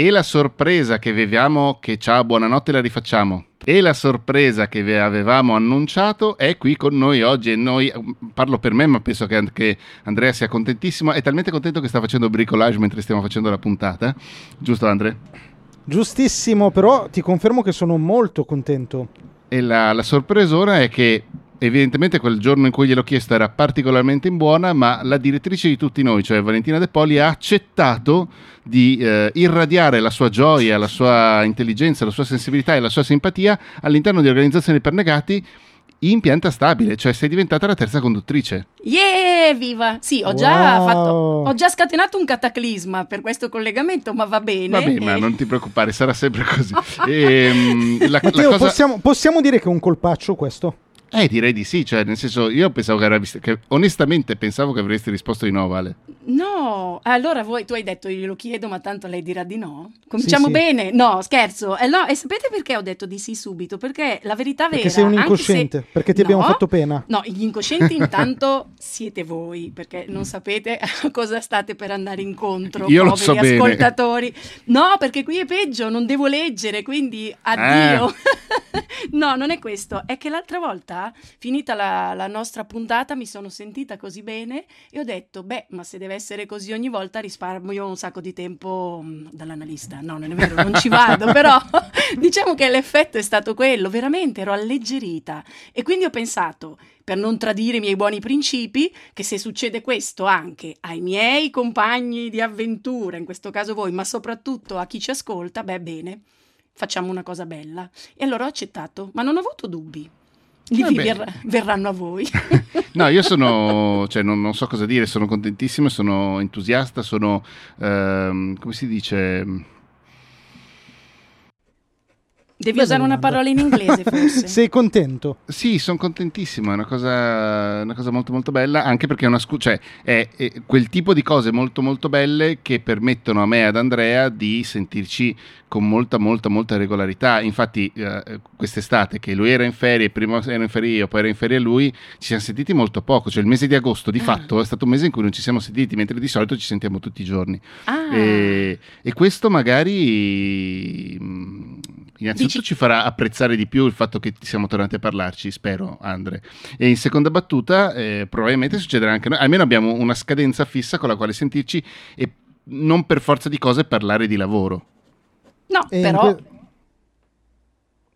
E la sorpresa che avevamo, che ciao, buonanotte, la rifacciamo. E la sorpresa che vi avevamo annunciato è qui con noi oggi e noi, parlo per me ma penso che anche Andrea sia contentissimo, è talmente contento che sta facendo bricolage mentre stiamo facendo la puntata, giusto Andrea? Giustissimo, però ti confermo che sono molto contento. E la, la sorpresa ora è che evidentemente quel giorno in cui gliel'ho chiesto era particolarmente in buona, ma la direttrice di tutti noi, cioè Valentina De Poli, ha accettato di eh, irradiare la sua gioia, la sua intelligenza, la sua sensibilità e la sua simpatia all'interno di organizzazioni per negati in pianta stabile, cioè sei diventata la terza conduttrice. Yeah, viva! Sì, ho già, wow. fatto, ho già scatenato un cataclisma per questo collegamento, ma va bene. Va bene, ma non ti preoccupare, sarà sempre così. e, um, la, Matteo, la cosa... possiamo, possiamo dire che è un colpaccio questo? Eh, direi di sì, cioè, nel senso, io pensavo che, avresti, che onestamente pensavo che avresti risposto di no, Vale. No, allora voi, tu hai detto glielo chiedo, ma tanto lei dirà di no. Cominciamo sì, bene. No, scherzo. Eh, no, e sapete perché ho detto di sì subito? Perché la verità vera... Perché sei un incosciente, se... perché ti no, abbiamo fatto pena. No, gli incoscienti intanto siete voi, perché non sapete a cosa state per andare incontro, io lo so ascoltatori. Bene. No, perché qui è peggio, non devo leggere, quindi addio. Eh. no, non è questo, è che l'altra volta finita la, la, nostra puntata, mi sono sentita così bene e ho detto, beh, ma se deve essere così ogni volta risparmio un sacco di tempo mm, dall'analista. No, non è vero, non ci vado, però diciamo che l'effetto è stato quello, veramente ero alleggerita. E quindi ho pensato, per non tradire i miei buoni principi, che se succede questo anche ai miei compagni di avventura, in questo caso voi, ma soprattutto a chi ci ascolta, beh, bene facciamo una cosa bella. E allora ho accettato, ma non ho avuto dubbi. Li ver- verranno a voi. no, io sono, cioè, non, non, so cosa dire, sono contentissimo, sono entusiasta, sono, ehm, come si dice Devi Beh, usare una parola in inglese, forse. Sei contento? Sì, sono contentissimo. È una cosa, una cosa, molto, molto bella. Anche perché è, una scu- cioè, è, è, quel tipo di cose molto, molto belle che permettono a me e ad Andrea di sentirci con molta, molta, molta regolarità. Infatti, eh, quest'estate, che lui era in ferie, prima ero in ferie io, poi era in ferie lui, ci siamo sentiti molto poco. Cioè, il mese di agosto, di ah. fatto, è stato un mese in cui non ci siamo sentiti, mentre di solito ci sentiamo tutti i giorni. Ah. E, e questo magari Innanzitutto Dici... ci farà apprezzare di più il fatto che siamo tornati a parlarci, spero, Andre. E in seconda battuta, eh, probabilmente succederà anche noi. Almeno abbiamo una scadenza fissa con la quale sentirci e non per forza di cose parlare di lavoro. No, e però... Que...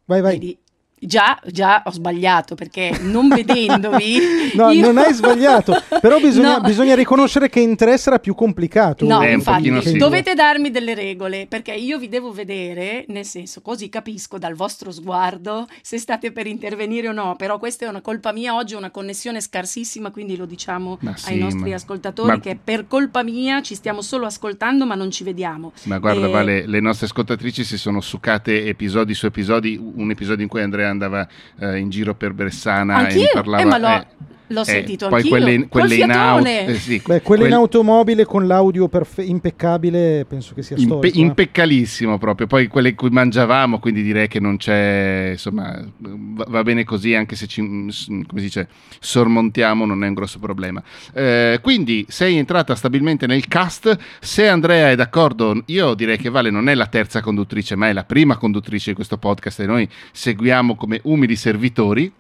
Vai, vai. Vedi, Già, già ho sbagliato perché non vedendovi. no, io... non hai sbagliato, però bisogna, no. bisogna, riconoscere che in tre sarà più complicato. No, eh, infatti, sì. dovete darmi delle regole perché io vi devo vedere, nel senso, così capisco dal vostro sguardo se state per intervenire o no. Però questa è una colpa mia. Oggi ho una connessione scarsissima, quindi lo diciamo sì, ai nostri ma... ascoltatori ma... che per colpa mia ci stiamo solo ascoltando, ma non ci vediamo. Ma guarda, e... Vale, le nostre ascoltatrici si sono succate episodi su episodi. Un episodio in cui Andrea andava eh, in giro per Bersana Anch'io? e parlava... Eh, ma l'ho, eh, L'ho eh, sentito poi anch'io. quelle, quelle in auto, eh, sì, Beh, quelle quel... in automobile con l'audio perfe- impeccabile, penso che sia storico. Impe- eh. impeccalissimo proprio. Poi quelle in cui mangiavamo, quindi direi che non c'è, insomma, va, va bene così, anche se ci, come si dice, sormontiamo, non è un grosso problema. Eh, quindi sei entrata stabilmente nel cast. Se Andrea è d'accordo, io direi che Vale non è la terza conduttrice, ma è la prima conduttrice di questo podcast e noi seguiamo come umili servitori.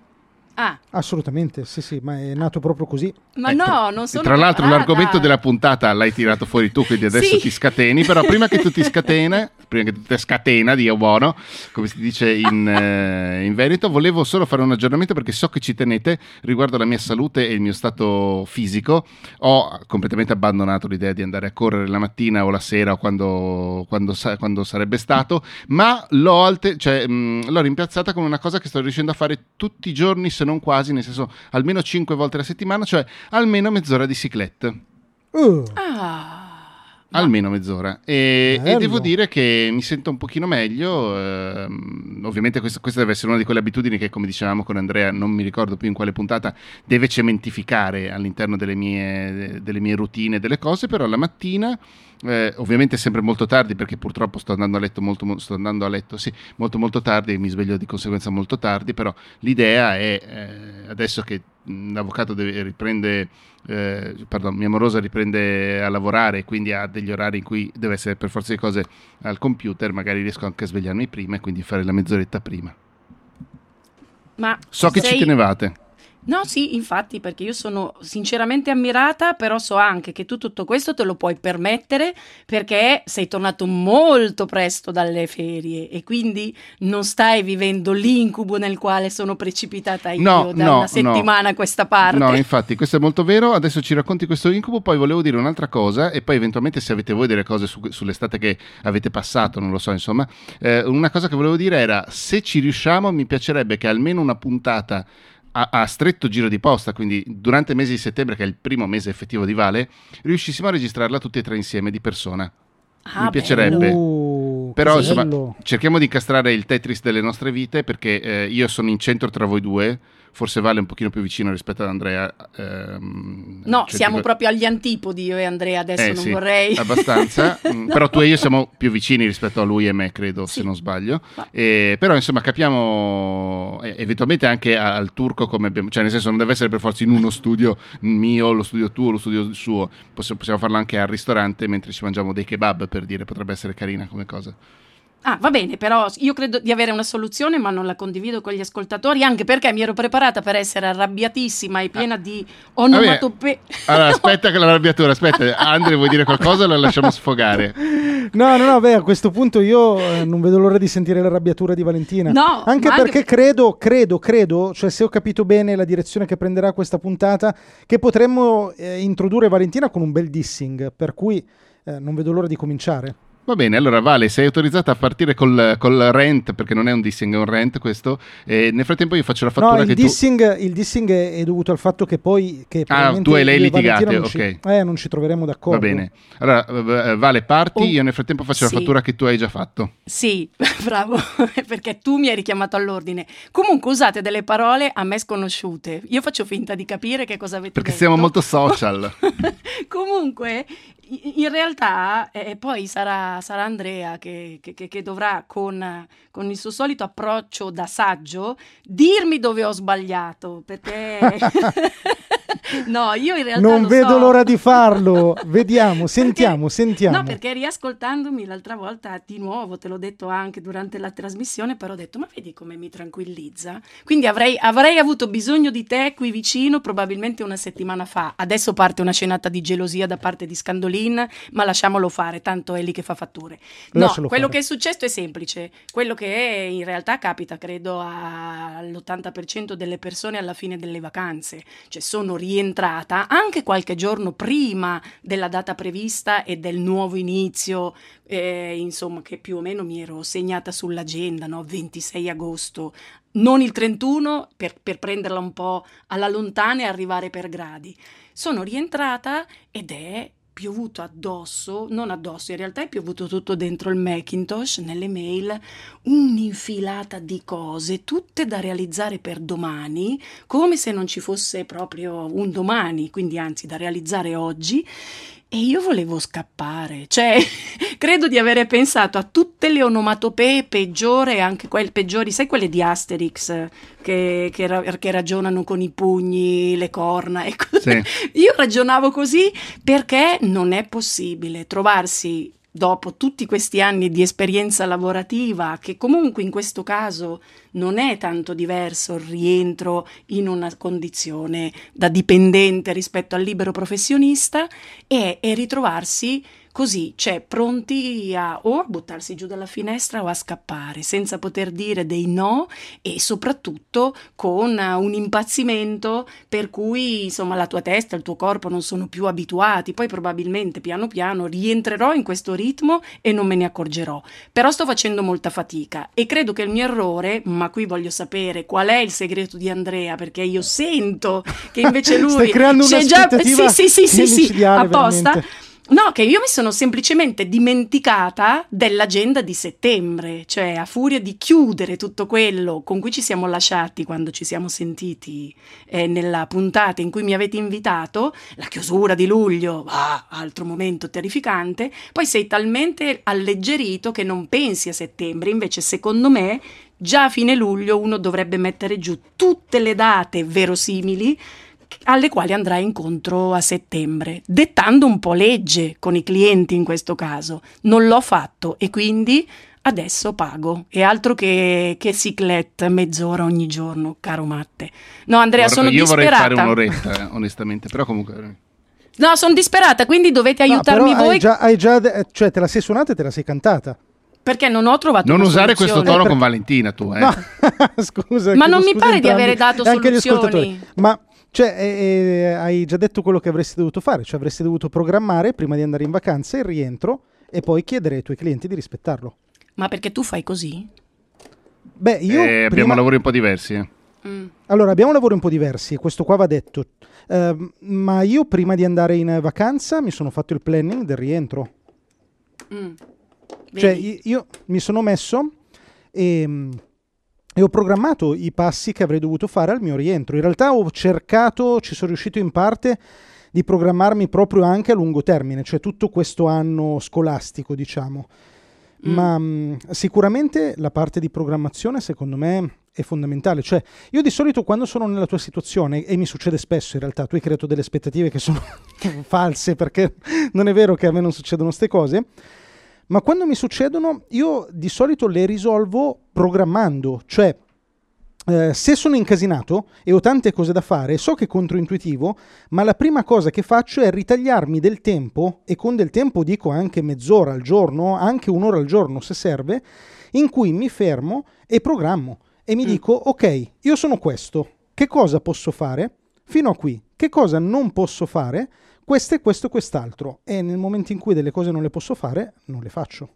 Ah. Assolutamente, sì, sì, ma è nato proprio così. Ma eh, no, non sono Tra l'altro preparata. l'argomento della puntata l'hai tirato fuori tu, quindi adesso sì. ti scateni, però prima che tu ti scatene, prima che tu ti scatena, Dio buono, come si dice in, eh, in, Veneto, volevo solo fare un aggiornamento perché so che ci tenete riguardo la mia salute e il mio stato fisico. Ho completamente abbandonato l'idea di andare a correre la mattina o la sera o quando, quando, quando sarebbe stato, ma l'ho, alte- cioè, mh, l'ho rimpiazzata con una cosa che sto riuscendo a fare tutti i giorni, se non quasi, nel senso almeno 5 volte alla settimana, cioè almeno mezz'ora di ciclette. Uh. Ah. Almeno mezz'ora. E, e, devo dire che mi sento un pochino meglio. Eh, ovviamente questa, questa, deve essere una di quelle abitudini che, come dicevamo con Andrea, non mi ricordo più in quale puntata, deve cementificare all'interno delle mie, delle mie routine, delle cose, però la mattina... Eh, ovviamente sempre molto tardi perché purtroppo sto andando a letto molto, sto andando a letto, sì, molto molto tardi e mi sveglio di conseguenza molto tardi, però l'idea è eh, adesso che l'avvocato deve, riprende eh, pardon, mia morosa riprende a lavorare quindi ha degli orari in cui deve essere per forza di cose al computer, magari riesco anche a svegliarmi prima e quindi fare la mezz'oretta prima. Ma So che sei- ci tenevate. No, sì, infatti, perché io sono sinceramente ammirata, però so anche che tu tutto questo te lo puoi permettere perché sei tornato molto presto dalle ferie e quindi non stai vivendo l'incubo nel quale sono precipitata io No, da no, una settimana a questa parte. No, infatti, questo è molto vero. Adesso ci racconti questo incubo. Poi volevo dire un'altra cosa, e poi eventualmente se avete voi delle cose su- sull'estate che avete passato, non lo so, insomma. Eh, una cosa che volevo dire era: se ci riusciamo, mi piacerebbe che almeno una puntata a, a stretto giro di posta, quindi durante il mese di settembre, che è il primo mese effettivo di Vale, riuscissimo a registrarla tutti e tre insieme di persona. Ah, mi piacerebbe. Uh, Però che insomma, bello. cerchiamo di incastrare il Tetris delle nostre vite perché eh, io sono in centro tra voi due, forse Vale un pochino più vicino rispetto ad Andrea. ehm, No, cioè, siamo dico- proprio agli antipodi io e Andrea, adesso eh, non sì, vorrei. abbastanza, Mm, però tu e io siamo più vicini rispetto a lui e me, credo, Sì. se non sbaglio. Ma- Eh, però insomma capiamo eh, eventualmente anche al turco come abbiamo, cioè nel senso non deve essere per forza in uno studio mio, lo studio tuo, lo studio suo, Possi- possiamo farlo anche al ristorante mentre ci mangiamo dei kebab per dire, potrebbe essere carina come cosa. Ah, va bene, però io credo di avere una soluzione, ma non la condivido con gli ascoltatori, anche perché mi ero preparata per essere arrabbiatissima e piena di onomatope. Allora, aspetta che l'arrabbiatura, aspetta, Andre vuoi dire qualcosa o la lasciamo sfogare? No, no, no, beh, a questo punto io eh, non vedo l'ora di sentire l'arrabbiatura di Valentina. No, anche perché anche- credo, credo, credo, cioè se ho capito bene la direzione che prenderà questa puntata, che potremmo eh, introdurre Valentina con un bel dissing, per cui eh, non vedo l'ora di cominciare. Va bene, allora Vale, sei autorizzata a partire col, col rent, perché non è un dissing, è un rent questo. E nel frattempo io faccio la No, fattura il che dissing, il dissing è è dovuto al fatto che poi... Che probabilmente tu e lei litigate, non ci- ok. eh, non ci troveremo tu... d'accordo. Va bene. Allora, Vale, parti, Oh, io nel frattempo faccio sì. la fattura che tu hai già fatto. Sì, bravo, perché tu mi hai richiamato all'ordine. Comunque usate delle parole a me sconosciute. Io faccio finta di capire che cosa avete Perché detto. siamo molto social. Comunque, in realtà, eh, poi sarà, sarà Andrea che, che- che- dovrà, con, con il suo solito approccio da saggio, dirmi dove ho sbagliato. Perché. no, io in realtà. Non vedo so. l'ora di farlo. Vediamo, Perché- sentiamo, sentiamo. No, perché riascoltandomi l'altra volta, di nuovo, te l'ho detto anche durante la trasmissione, però ho detto, ma vedi come mi tranquillizza? Quindi avrei, avrei avuto bisogno di te qui vicino probabilmente una settimana fa. Adesso parte una scenata di gelosia da parte di Scandolin, ma lasciamolo fare, tanto è lì che fa fatture. No, Lascialo quello fare. che è successo è semplice. Quello che in realtà capita, credo, a- all'80% delle persone alla fine delle vacanze. Cioè sono rientrata anche qualche giorno prima della data prevista e del nuovo inizio, eh, insomma, che più o meno mi ero segnata sull'agenda, no? 26 agosto. Non il 31 per, per prenderla un po' alla lontana e arrivare per gradi. Sono rientrata ed è piovuto addosso, non addosso, in realtà è piovuto tutto dentro il Macintosh, nelle mail, un'infilata di cose, tutte da realizzare per domani, come se non ci fosse proprio un domani, quindi anzi da realizzare oggi. E io volevo scappare, cioè credo di avere pensato a tutte le onomatopee peggiori, anche quelle peggiori, sai quelle di Asterix che, che ra- che ragionano con i pugni, le corna e così. Sì. Io ragionavo così perché non è possibile trovarsi dopo tutti questi anni di esperienza lavorativa, che comunque in questo caso non è tanto diverso il rientro in una condizione da dipendente rispetto al libero professionista, e, e ritrovarsi così, cioè pronti a o buttarsi giù dalla finestra o a scappare, senza poter dire dei no e soprattutto con eh, un impazzimento per cui insomma la tua testa, il tuo corpo non sono più abituati, poi probabilmente piano piano rientrerò in questo ritmo e non me ne accorgerò, però sto facendo molta fatica e credo che il mio errore, ma qui voglio sapere qual è il segreto di Andrea perché io sento che invece lui Stai creando c'è già sì sì sì sì, sì apposta. veramente. No, che io mi sono semplicemente dimenticata dell'agenda di settembre, cioè a furia di chiudere tutto quello con cui ci siamo lasciati quando ci siamo sentiti eh, nella puntata in cui mi avete invitato, la chiusura di luglio, ah, altro momento terrificante, poi sei talmente alleggerito che non pensi a settembre, invece secondo me già a fine luglio uno dovrebbe mettere giù tutte le date verosimili alle quali andrai incontro a settembre, dettando un po' legge con i clienti in questo caso. Non l'ho fatto e quindi adesso pago. E altro che, che ciclette mezz'ora ogni giorno, caro Matte. No, Andrea, Guarda, sono io disperata. vorrei fare un'oretta, eh, onestamente, però comunque... No, sono disperata, quindi dovete No, aiutarmi però voi Hai già, hai già cioè, te la sei suonata e te la sei cantata. perché non ho trovato Non usare questo soluzione. tono con Valentina, tu, eh. No, scusa. Ma non mi pare di entrambi avere dato soluzioni. ascoltatori. Ma cioè, eh, eh, hai già detto quello che avresti dovuto fare, cioè avresti dovuto programmare prima di andare in vacanza il rientro e poi chiedere ai tuoi clienti di rispettarlo. Ma perché tu fai così? Beh, io Eh, abbiamo prima- lavori un po' diversi. eh. Mm. Allora, abbiamo lavori un po' diversi, questo qua va detto. Ehm, ma io prima di andare in vacanza mi sono fatto il planning del rientro. Mm. Cioè, Vedi? i- io mi sono messo e, mm, e ho programmato i passi che avrei dovuto fare al mio rientro. In realtà ho cercato, ci sono riuscito in parte di programmarmi proprio anche a lungo termine, cioè tutto questo anno scolastico, diciamo. Mm. Ma mh, sicuramente la parte di programmazione, secondo me, è fondamentale. Cioè, io di solito quando sono nella tua situazione, e mi succede spesso in realtà, tu hai creato delle aspettative che sono false perché non è vero che a me non succedono queste cose. Ma quando mi succedono, io di solito le risolvo programmando, cioè eh, se sono incasinato e ho tante cose da fare, so che è controintuitivo, ma la prima cosa che faccio è ritagliarmi del tempo, e con del tempo dico anche mezz'ora al giorno, anche un'ora al giorno se serve, in cui mi fermo e programmo e mi Mm. dico, ok, io sono questo, che cosa posso fare? Fino a qui, che cosa non posso fare? Questo e questo e quest'altro. E nel momento in cui delle cose non le posso fare, non le faccio.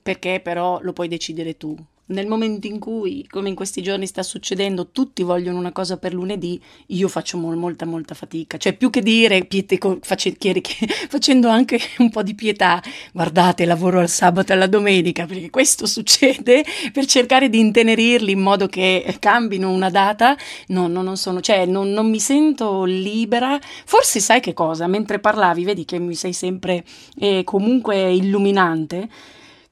Perché però lo puoi decidere tu. Nel momento in cui, come in questi giorni sta succedendo, tutti vogliono una cosa per lunedì, io faccio mol- molta, molta fatica. Cioè, più che dire, piete- face- chiede che- facendo anche un po' di pietà, guardate, lavoro al sabato e alla domenica, perché questo succede, per cercare di intenerirli in modo che cambino una data, no, no, non sono, cioè, non, non mi sento libera. Forse sai che cosa? Mentre parlavi, vedi che mi sei sempre eh, comunque illuminante.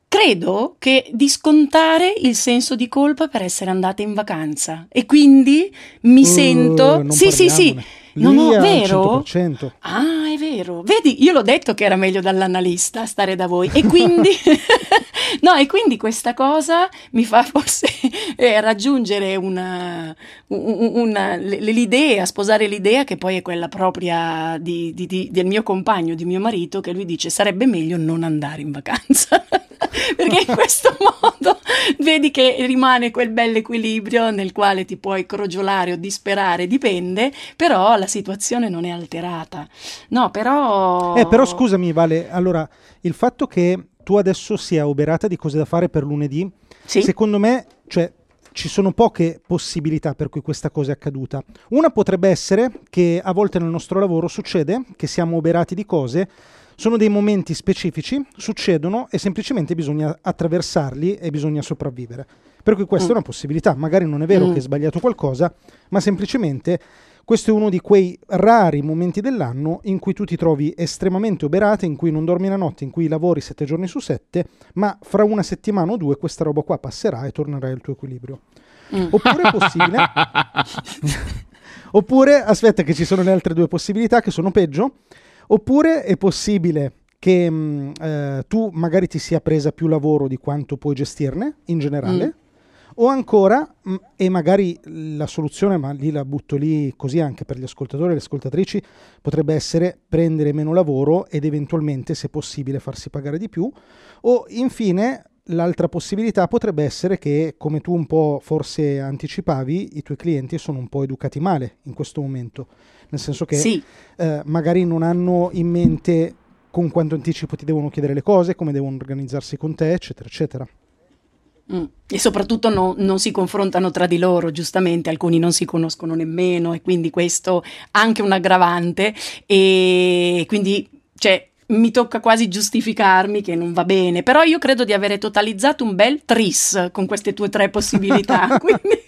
Credo che di scontare il senso di colpa per essere andata in vacanza e quindi mi Uh, sento... non Sì, sì, sì. parliamone. No, Lì al vero? 100%. Ah, è vero. Vedi, io l'ho detto che era meglio dall'analista stare da voi. E quindi, no, e quindi questa cosa mi fa forse eh, raggiungere una, un- una- l'idea, sposare l'idea che poi è quella propria di- di- di- del mio compagno, di mio marito, che lui dice sarebbe meglio non andare in vacanza. Perché in questo modo vedi che rimane quel bel equilibrio nel quale ti puoi crogiolare o disperare, dipende, però la situazione non è alterata. No, però... Eh, però scusami, Vale, allora, il fatto che tu adesso sia oberata di cose da fare per lunedì, Sì? secondo me, cioè, ci sono poche possibilità per cui questa cosa è accaduta. Una potrebbe essere che a volte nel nostro lavoro succede che siamo oberati di cose, sono dei momenti specifici, succedono e semplicemente bisogna attraversarli e bisogna sopravvivere. Per cui questa Mm. è una possibilità. Magari non è vero Mm. che hai sbagliato qualcosa, ma semplicemente questo è uno di quei rari momenti dell'anno in cui tu ti trovi estremamente oberata, in cui non dormi la notte, in cui lavori sette giorni su sette, ma fra una settimana o due questa roba qua passerà e tornerai al tuo equilibrio. Mm. Oppure è possibile, oppure aspetta che ci sono le altre due possibilità che sono peggio, oppure è possibile che mh, eh, tu magari ti sia presa più lavoro di quanto puoi gestirne in generale. Mm. O ancora, mh, e magari la soluzione, ma lì la butto lì così anche per gli ascoltatori e le ascoltatrici, potrebbe essere prendere meno lavoro ed eventualmente, se possibile, farsi pagare di più. O infine, l'altra possibilità potrebbe essere che, come tu un po' forse anticipavi, i tuoi clienti sono un po' educati male in questo momento. Nel senso che Sì, eh, magari non hanno in mente con quanto anticipo ti devono chiedere le cose, come devono organizzarsi con te, eccetera, eccetera. Mm. E soprattutto no- non si confrontano tra di loro, giustamente, alcuni non si conoscono nemmeno e quindi questo anche un aggravante e quindi cioè, mi tocca quasi giustificarmi che non va bene, però io credo di avere totalizzato un bel tris con queste tue tre possibilità, quindi,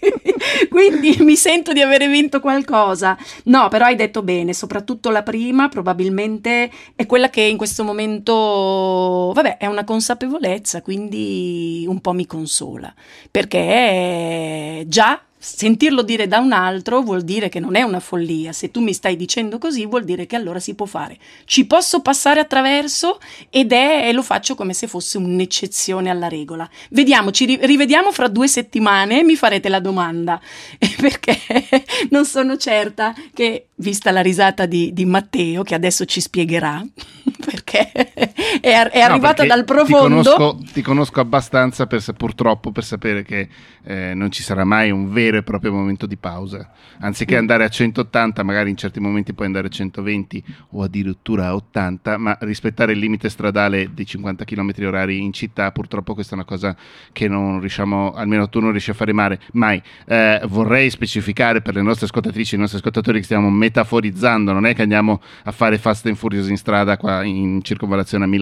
quindi mi sento di avere vinto qualcosa. No, però hai detto bene, soprattutto la prima probabilmente è quella che in questo momento, vabbè, è una consapevolezza, quindi un po' mi consola, perché già sentirlo dire da un altro vuol dire che non è una follia. Se tu mi stai dicendo così, vuol dire che allora si può fare. Ci posso passare attraverso ed è, e lo faccio come se fosse un'eccezione alla regola. Vediamo, ci rivediamo fra due settimane e mi farete la domanda. Perché non sono certa che, vista la risata di, di Matteo, che adesso ci spiegherà, perché è, è arrivata no, dal profondo. Ti conosco, ti conosco abbastanza per, purtroppo per sapere che eh, non ci sarà mai un vero e proprio momento di pausa. Anziché mm. andare a 180, magari in certi momenti puoi andare a 120 o addirittura a 80, ma rispettare il limite stradale di 50 km orari in città, purtroppo questa è una cosa che non riusciamo, almeno tu non riesci a fare male, mai. Eh, vorrei specificare per le nostre ascoltatrici e i nostri ascoltatori che stiamo metaforizzando, non è che andiamo a fare Fast and Furious in strada qua in circonvallazione a Milano,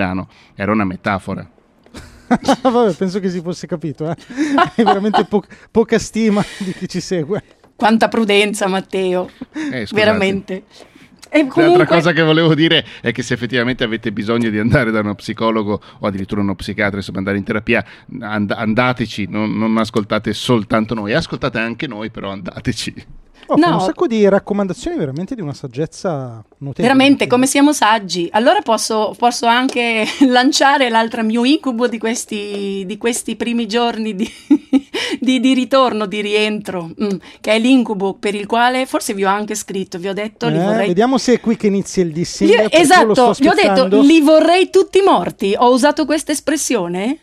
era una metafora. Vabbè, penso che si fosse capito, eh? Hai veramente po- poca stima di chi ci segue. Quanta prudenza, Matteo. Eh, veramente. E comunque... L'altra cosa che volevo dire è che se effettivamente avete bisogno di andare da uno psicologo o addirittura uno psichiatra, insomma andare in terapia, and- andateci, non, non ascoltate soltanto noi, ascoltate anche noi, però andateci. Oh, no. un sacco di raccomandazioni veramente di una saggezza notevole. Veramente, come siamo saggi. Allora posso, posso anche lanciare l'altro mio incubo di questi, di questi primi giorni di, di, di, ritorno, di rientro, mm, che è l'incubo per il quale forse vi ho anche scritto, vi ho detto... Eh, vorrei... Vediamo se è qui che inizia il dissing. Li, esatto, gli ho detto, li vorrei tutti morti. Ho usato questa espressione?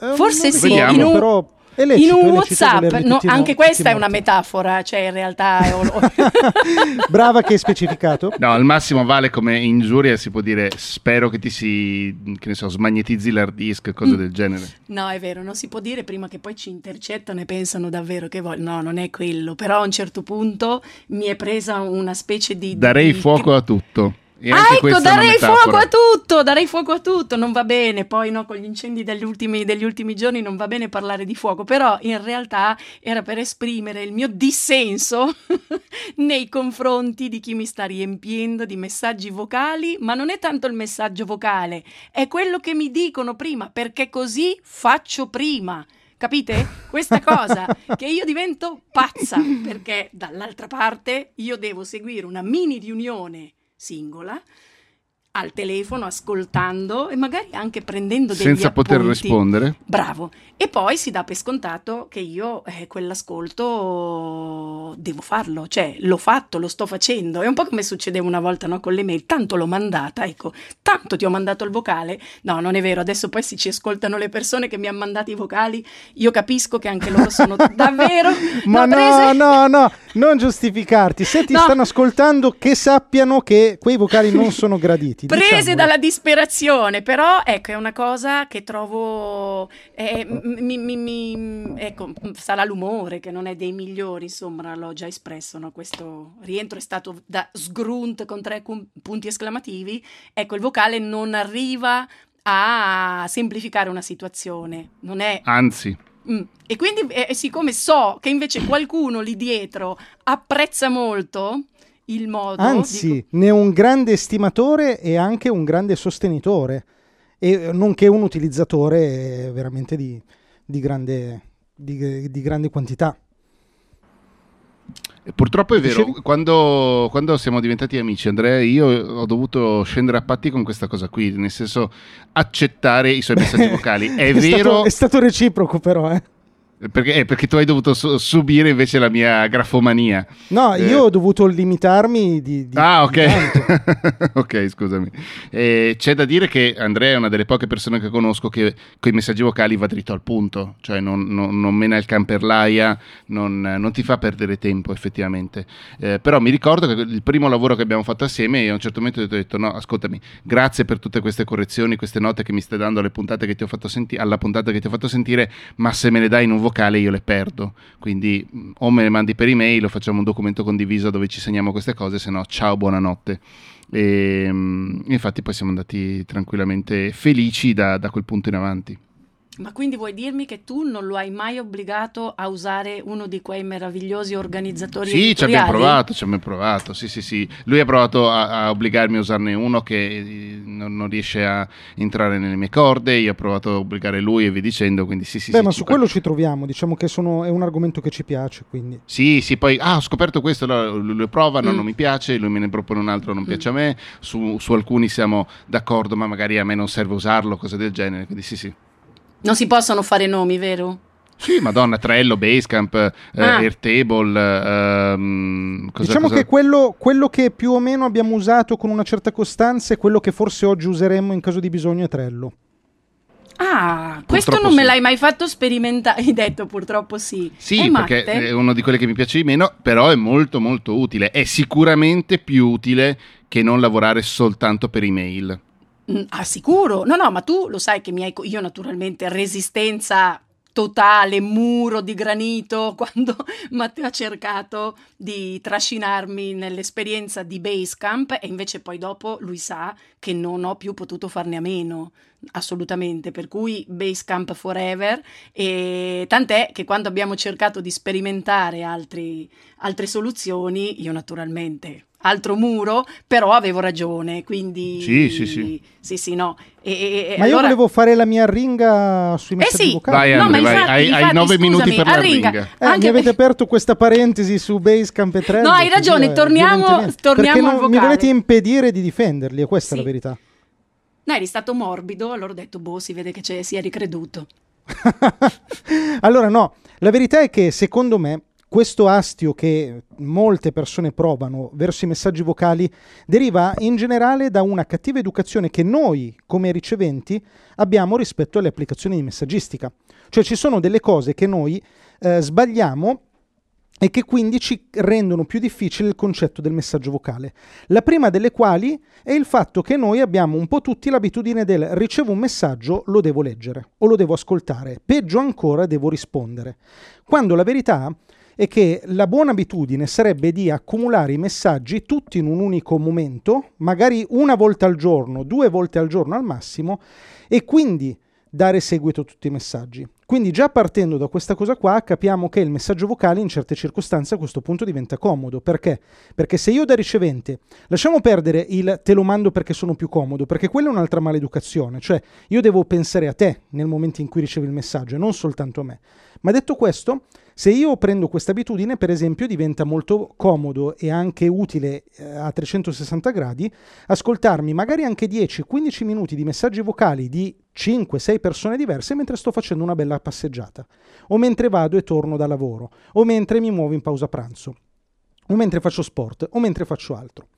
Eh, forse sì, vediamo, un... però in un WhatsApp, no, anche questa è una metafora, cioè in realtà. È... Brava che hai specificato. No, al massimo vale come ingiuria, si può dire spero che ti si, che ne so, smagnetizzi l'hard disk, cose mm. del genere. No, è vero, non si può dire prima che poi ci intercettano e pensano davvero che voglio. No, non è quello, però a un certo punto mi è presa una specie di. Darei di... fuoco a tutto. Ah, ecco, darei fuoco a tutto, darei fuoco a tutto, non va bene, poi no, con gli incendi degli ultimi, degli ultimi giorni non va bene parlare di fuoco, però in realtà era per esprimere il mio dissenso nei confronti di chi mi sta riempiendo di messaggi vocali, ma non è tanto il messaggio vocale, è quello che mi dicono prima, perché così faccio prima. Capite? Questa cosa che io divento pazza perché dall'altra parte io devo seguire una mini riunione singola al telefono, ascoltando e magari anche prendendo degli Senza appunti. poter rispondere. Bravo. E poi si dà per scontato che io eh, quell'ascolto devo farlo, cioè l'ho fatto, lo sto facendo. È un po' come succedeva una volta no, con le mail, tanto l'ho mandata, ecco, tanto ti ho mandato il vocale. No, non è vero, adesso poi si ci ascoltano le persone che mi hanno mandato i vocali, io capisco che anche loro sono davvero... Ma no, no, no, non giustificarti. Se ti no. stanno ascoltando, che sappiano che quei vocali non sono graditi. Prese diciamolo. dalla disperazione, però ecco, è una cosa che trovo... Eh, mi, mi, mi, ecco, sarà l'umore che non è dei migliori, insomma, l'ho già espresso, no? questo rientro è stato da sgrunt con tre punti esclamativi, ecco, il vocale non arriva a semplificare una situazione, non è... Anzi. Mm. E quindi, eh, siccome so che invece qualcuno lì dietro apprezza molto il modo... Anzi, dico... ne è un grande estimatore e anche un grande sostenitore, e nonché un utilizzatore veramente di, di grande, di, di grande quantità. Purtroppo è vero, quando, quando, siamo diventati amici Andrea io ho dovuto scendere a patti con questa cosa qui, nel senso accettare i suoi messaggi vocali. È, è vero... Stato, è stato reciproco però, eh. Perché, eh, perché, tu hai dovuto su- subire invece la mia grafomania. No, eh. io ho dovuto limitarmi di... di ah, ok. ok, scusami. Eh, c'è da dire che Andrea è una delle poche persone che conosco che con i messaggi vocali va dritto al punto, cioè non, non, non mena il camperlaia, non, non, ti fa perdere tempo effettivamente. Eh, però mi ricordo che il primo lavoro che abbiamo fatto assieme, io a un certo momento ho detto, no, ascoltami, grazie per tutte queste correzioni, queste note che mi stai dando alle puntate che ti ho fatto senti- alla puntata che ti ho fatto sentire, ma se me ne dai in un vocale io le perdo. Quindi mm, o me le mandi per email o facciamo un documento condiviso dove ci segniamo queste cose, se no ciao, buonanotte. E, mm, infatti poi siamo andati tranquillamente felici da, da quel punto in avanti. Ma quindi vuoi dirmi che tu non lo hai mai obbligato a usare uno di quei meravigliosi organizzatori Sì, ci abbiamo provato, ci abbiamo provato, sì, sì, sì. Lui ha provato a, a obbligarmi a usarne uno che eh, non, non, riesce a entrare nelle mie corde, io ho provato a obbligare lui e via dicendo, quindi sì, sì. Beh, sì, ma su quello ci troviamo, diciamo che sono, è un argomento che ci piace, quindi. Sì, sì, poi, ah, ho scoperto questo, allora lui lo prova, no, mm. non mi piace, lui me ne propone un altro, non mm. piace a me, su, su alcuni siamo d'accordo, ma magari a me non serve usarlo, cose del genere, quindi sì, sì. Non si possono fare nomi, vero? Sì, Madonna, Trello, Basecamp, eh, ah. Airtable. Ehm, cosa, diciamo cosa... che quello, quello, che più o meno abbiamo usato con una certa costanza è quello che forse oggi useremmo in caso di bisogno è Trello. Ah, purtroppo questo non sì. me l'hai mai fatto sperimentare. Hai detto purtroppo sì. Sì, è perché matte? è uno di quelli che mi piace di meno, però è molto molto utile. È sicuramente più utile che non lavorare soltanto per email. Mm, ah, sicuro? No, no, ma tu lo sai che mi hai. Io, naturalmente, resistenza totale, muro di granito, quando Matteo ha cercato di trascinarmi nell'esperienza di Basecamp e invece poi dopo lui sa che non ho più potuto farne a meno assolutamente per cui Basecamp forever e tant'è che quando abbiamo cercato di sperimentare altri, altre soluzioni io naturalmente altro muro, però avevo ragione, quindi... Sì, sì, sì. Sì, sì, no. E, e, ma allora... io volevo fare la mia ringa sui messaggi eh sì. vocali. Vai, Andre, no, vai. Infatti, hai, infatti, hai nove scusami, minuti per la ringa. ringa. Eh, Anche mi avete aperto questa parentesi su Basecamp e Trello. No, hai ragione, così, torniamo, eh, torniamo non, al mi volete impedire di difenderli, e questa sì. è la verità. No, eri stato morbido, allora ho detto, boh, si vede che si è ricreduto. allora no, la verità è che secondo me questo astio che molte persone provano verso i messaggi vocali deriva in generale da una cattiva educazione che noi, come riceventi, abbiamo rispetto alle applicazioni di messaggistica. Cioè ci sono delle cose che noi eh, sbagliamo e che quindi ci rendono più difficile il concetto del messaggio vocale. La prima delle quali è il fatto che noi abbiamo un po' tutti l'abitudine del ricevo un messaggio, lo devo leggere o lo devo ascoltare, peggio ancora devo rispondere. Quando la verità è che la buona abitudine sarebbe di accumulare i messaggi tutti in un unico momento, magari una volta al giorno, due volte al giorno al massimo, e quindi dare seguito a tutti i messaggi. Quindi già partendo da questa cosa qua capiamo che il messaggio vocale in certe circostanze a questo punto diventa comodo. Perché? Perché se io da ricevente, lasciamo perdere il te lo mando perché sono più comodo, perché quella è un'altra maleducazione, cioè io devo pensare a te nel momento in cui ricevi il messaggio e non soltanto a me. Ma detto questo, se io prendo questa abitudine, per esempio, diventa molto comodo e anche utile eh, a 360 gradi ascoltarmi magari anche 10-15 minuti di messaggi vocali di 5-6 persone diverse mentre sto facendo una bella passeggiata, o mentre vado e torno da lavoro, o mentre mi muovo in pausa pranzo, o mentre faccio sport, o mentre faccio altro.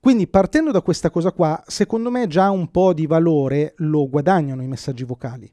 Quindi partendo da questa cosa qua, secondo me già un po' di valore lo guadagnano i messaggi vocali.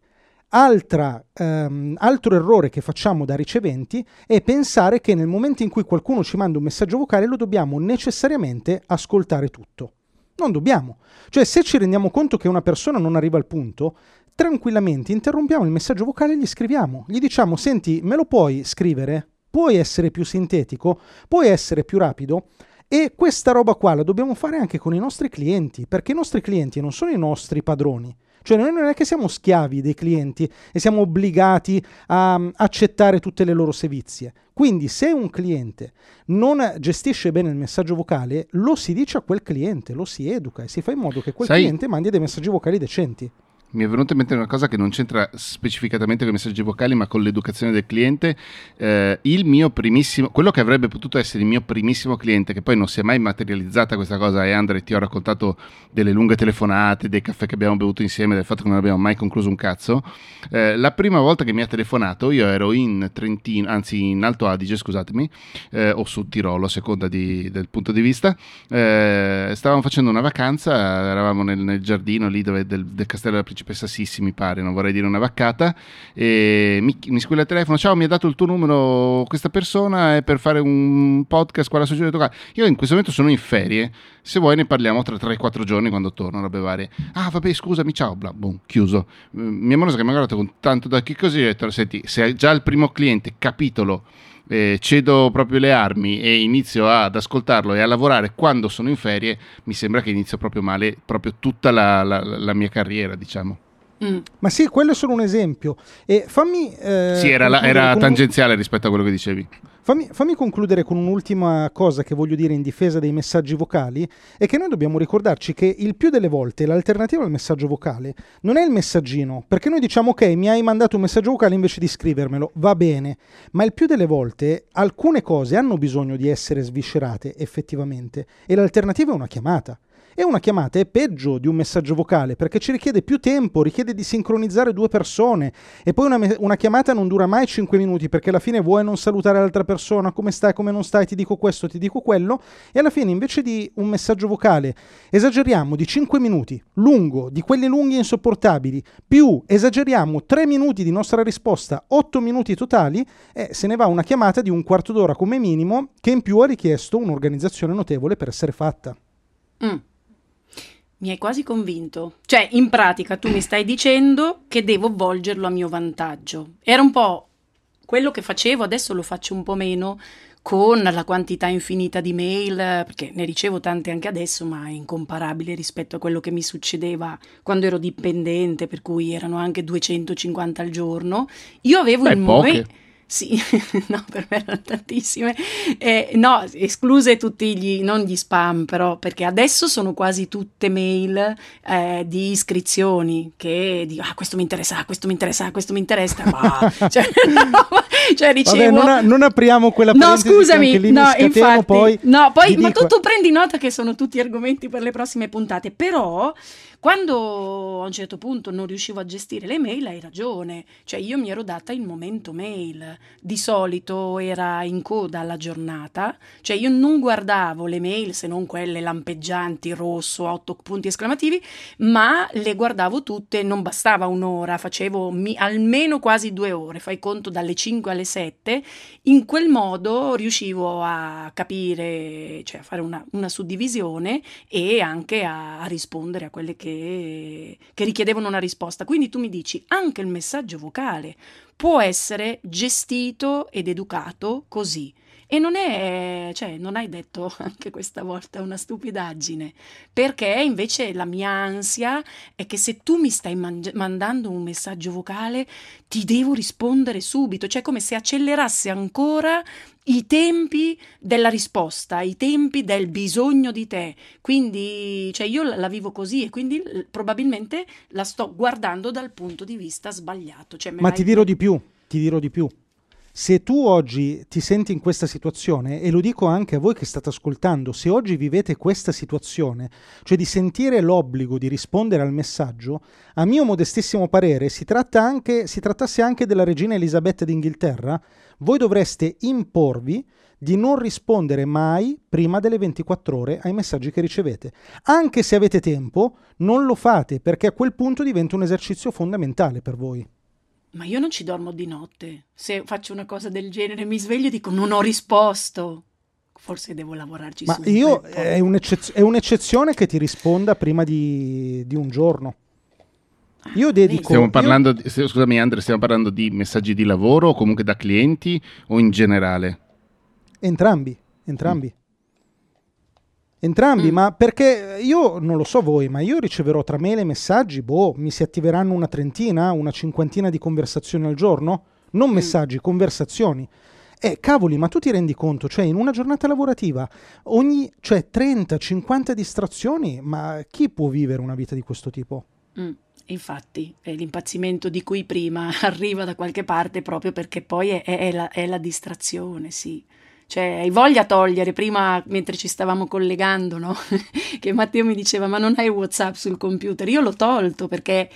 Altra, um, altro errore che facciamo da riceventi è pensare che nel momento in cui qualcuno ci manda un messaggio vocale lo dobbiamo necessariamente ascoltare tutto. Non dobbiamo. Cioè, se ci rendiamo conto che una persona non arriva al punto, tranquillamente interrompiamo il messaggio vocale e gli scriviamo. Gli diciamo: Senti, me lo puoi scrivere? Puoi essere più sintetico? Puoi essere più rapido? E questa roba qua la dobbiamo fare anche con i nostri clienti, perché i nostri clienti non sono i nostri padroni. Cioè noi non è che siamo schiavi dei clienti e siamo obbligati a um, accettare tutte le loro sevizie. Quindi se un cliente non gestisce bene il messaggio vocale, lo si dice a quel cliente, lo si educa e si fa in modo che quel Sai, cliente mandi dei messaggi vocali decenti mi è venuta in mente una cosa che non c'entra specificatamente con i messaggi vocali, ma con l'educazione del cliente. Eh, il mio primissimo, quello che avrebbe potuto essere il mio primissimo cliente, che poi non si è mai materializzata questa cosa, e Andre ti ho raccontato delle lunghe telefonate, dei caffè che abbiamo bevuto insieme, del fatto che non abbiamo mai concluso un cazzo. Eh, la prima volta che mi ha telefonato, io ero in Trentino, anzi in Alto Adige, scusatemi, eh, o su Tirolo, a seconda di, del punto di vista. Eh, stavamo facendo una vacanza, eravamo nel, nel giardino lì dove, del, del castello della principessa Sissi, mi pare, non vorrei dire una vaccata, e mi, mi squilla il telefono, ciao, mi ha dato il tuo numero questa persona è per fare un podcast qua alla società. Io in questo momento sono in ferie, se vuoi ne parliamo tra 3-4 giorni quando torno, robe varie. Ah, vabbè, scusami, ciao, bla, boom, chiuso. Mm, mia moglie che mi ha guardato con tanto da così, ho detto, senti, se già il primo cliente, capitolo, eh, cedo proprio le armi e inizio ad ascoltarlo e a lavorare quando sono in ferie, mi sembra che inizio proprio male proprio tutta la, la, la mia carriera, diciamo. Mm. Ma sì, quello è solo un esempio. E fammi. Eh, sì, era, la, era tangenziale rispetto a quello che dicevi. Fammi, fammi, concludere con un'ultima cosa che voglio dire in difesa dei messaggi vocali, è che noi dobbiamo ricordarci che il più delle volte l'alternativa al messaggio vocale non è il messaggino, perché noi diciamo ok, mi hai mandato un messaggio vocale invece di scrivermelo, va bene, ma il più delle volte alcune cose hanno bisogno di essere sviscerate effettivamente e l'alternativa è una chiamata. E una chiamata è peggio di un messaggio vocale perché ci richiede più tempo, richiede di sincronizzare due persone. E poi una, una chiamata non dura mai 5 minuti perché alla fine vuoi non salutare l'altra persona, come stai, come non stai, ti dico questo, ti dico quello. E alla fine invece di un messaggio vocale esageriamo di 5 minuti, lungo, di quelli lunghi e insopportabili, più esageriamo 3 minuti di nostra risposta, 8 minuti totali e se ne va una chiamata di un quarto d'ora come minimo che in più ha richiesto un'organizzazione notevole per essere fatta. Mm. Mi hai quasi convinto. Cioè, in pratica tu mi stai dicendo che devo volgerlo a mio vantaggio. Era un po' quello che facevo, adesso lo faccio un po' meno con la quantità infinita di mail, perché ne ricevo tante anche adesso, ma è incomparabile rispetto a quello che mi succedeva quando ero dipendente, per cui erano anche 250 al giorno. Io avevo Beh, il momento sì, no, per me erano tantissime. Eh, no, escluse tutti gli, non gli spam, però, perché adesso sono quasi tutte mail eh, di iscrizioni che dico, ah, questo mi interessa, questo mi interessa, questo mi interessa. Ma, cioè, no, cioè, ricevo... Vabbè, non, non, apriamo quella No, scusami, no, infatti, poi no, poi, ma dico... tu, tu prendi nota che sono tutti argomenti per le prossime puntate, però quando a un certo punto non riuscivo a gestire le mail, hai ragione, cioè io mi ero data il momento mail, di solito era in coda alla giornata, cioè io non guardavo le mail se non quelle lampeggianti, rosso, otto punti esclamativi, ma le guardavo tutte, non bastava un'ora, facevo mi, almeno quasi due ore, fai conto dalle 5 alle 7, in quel modo riuscivo a capire, cioè a fare una, una suddivisione e anche a, a rispondere a quelle che che, che richiedevano una risposta. Quindi tu mi dici anche il messaggio vocale può essere gestito ed educato così. E non è, cioè, non hai detto anche questa volta una stupidaggine, perché invece la mia ansia è che se tu mi stai mangi- mandando un messaggio vocale, ti devo rispondere subito, cioè come se accelerasse ancora i tempi della risposta, i tempi del bisogno di te. Quindi, cioè io la vivo così e quindi probabilmente la sto guardando dal punto di vista sbagliato. Cioè, Ma ti dirò di più, ti dirò di più. Se tu oggi ti senti in questa situazione, e lo dico anche a voi che state ascoltando, se oggi vivete questa situazione, cioè di sentire l'obbligo di rispondere al messaggio, a mio modestissimo parere si, tratta anche, si trattasse anche della regina Elisabetta d'Inghilterra, voi dovreste imporvi di non rispondere mai prima delle 24 ore ai messaggi che ricevete. Anche se avete tempo, non lo fate perché a quel punto diventa un esercizio fondamentale per voi. Ma io non ci dormo di notte. Se faccio una cosa del genere mi sveglio e dico non ho risposto. Forse devo lavorarci Ma su. io è, un'eccez- è, un'eccezione che ti risponda prima di, di un giorno. Ah, io dedico. Stiamo parlando, io... di, scusami, Andre, stiamo parlando di messaggi di lavoro o comunque da clienti o in generale? Entrambi, entrambi. Mm. Entrambi, mm. ma perché io non lo so voi, ma io riceverò tra mail e messaggi, boh, mi si attiveranno una trentina, una cinquantina di conversazioni al giorno? Non mm. messaggi, conversazioni. Eh, cavoli, ma tu ti rendi conto, cioè in una giornata lavorativa, ogni, cioè 30-50 distrazioni, ma chi può vivere una vita di questo tipo? Mm. Infatti, eh, l'impazzimento di cui prima arriva da qualche parte proprio perché poi è, è, la, è la distrazione, sì. Cioè, hai voglia togliere, prima mentre ci stavamo collegando, no? che Matteo mi diceva, ma non hai WhatsApp sul computer? Io l'ho tolto perché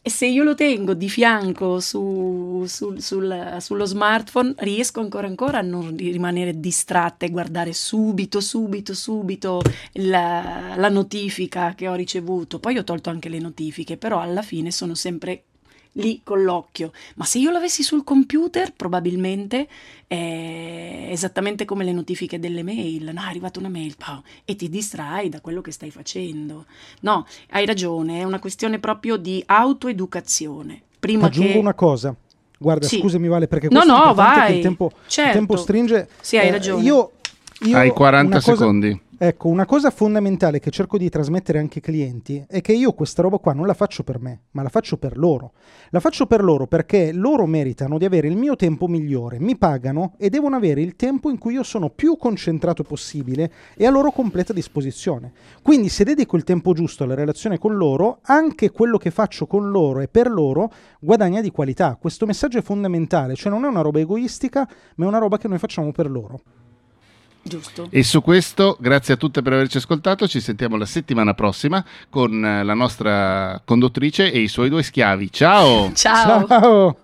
se io lo tengo di fianco su, sul, sul, sullo smartphone, riesco ancora ancora a non rimanere distratta e guardare subito, subito, subito la, la notifica che ho ricevuto. Poi ho tolto anche le notifiche, però alla fine sono sempre lì con l'occhio. Ma se io l'avessi sul computer, probabilmente è esattamente come le notifiche delle mail. No, è arrivata una mail oh, e ti distrai da quello che stai facendo. No, hai ragione, è una questione proprio di autoeducazione. Prima Aggiungo che... una cosa. Guarda, sì. scusami Vale, perché no, no, vai. il tempo, certo. il tempo stringe. Sì, hai eh, ragione. Io, io hai 40 secondi. Ecco, una cosa fondamentale che cerco di trasmettere anche ai clienti è che io questa roba qua non la faccio per me, ma la faccio per loro. La faccio per loro perché loro meritano di avere il mio tempo migliore, mi pagano e devono avere il tempo in cui io sono più concentrato possibile e a loro completa disposizione. Quindi se dedico il tempo giusto alla relazione con loro, anche quello che faccio con loro e per loro guadagna di qualità. Questo messaggio è fondamentale, cioè non è una roba egoistica, ma è una roba che noi facciamo per loro. Giusto. E su questo, grazie a tutte per averci ascoltato. Ci sentiamo la settimana prossima con la nostra conduttrice e i suoi due schiavi. Ciao! Ciao! Ciao.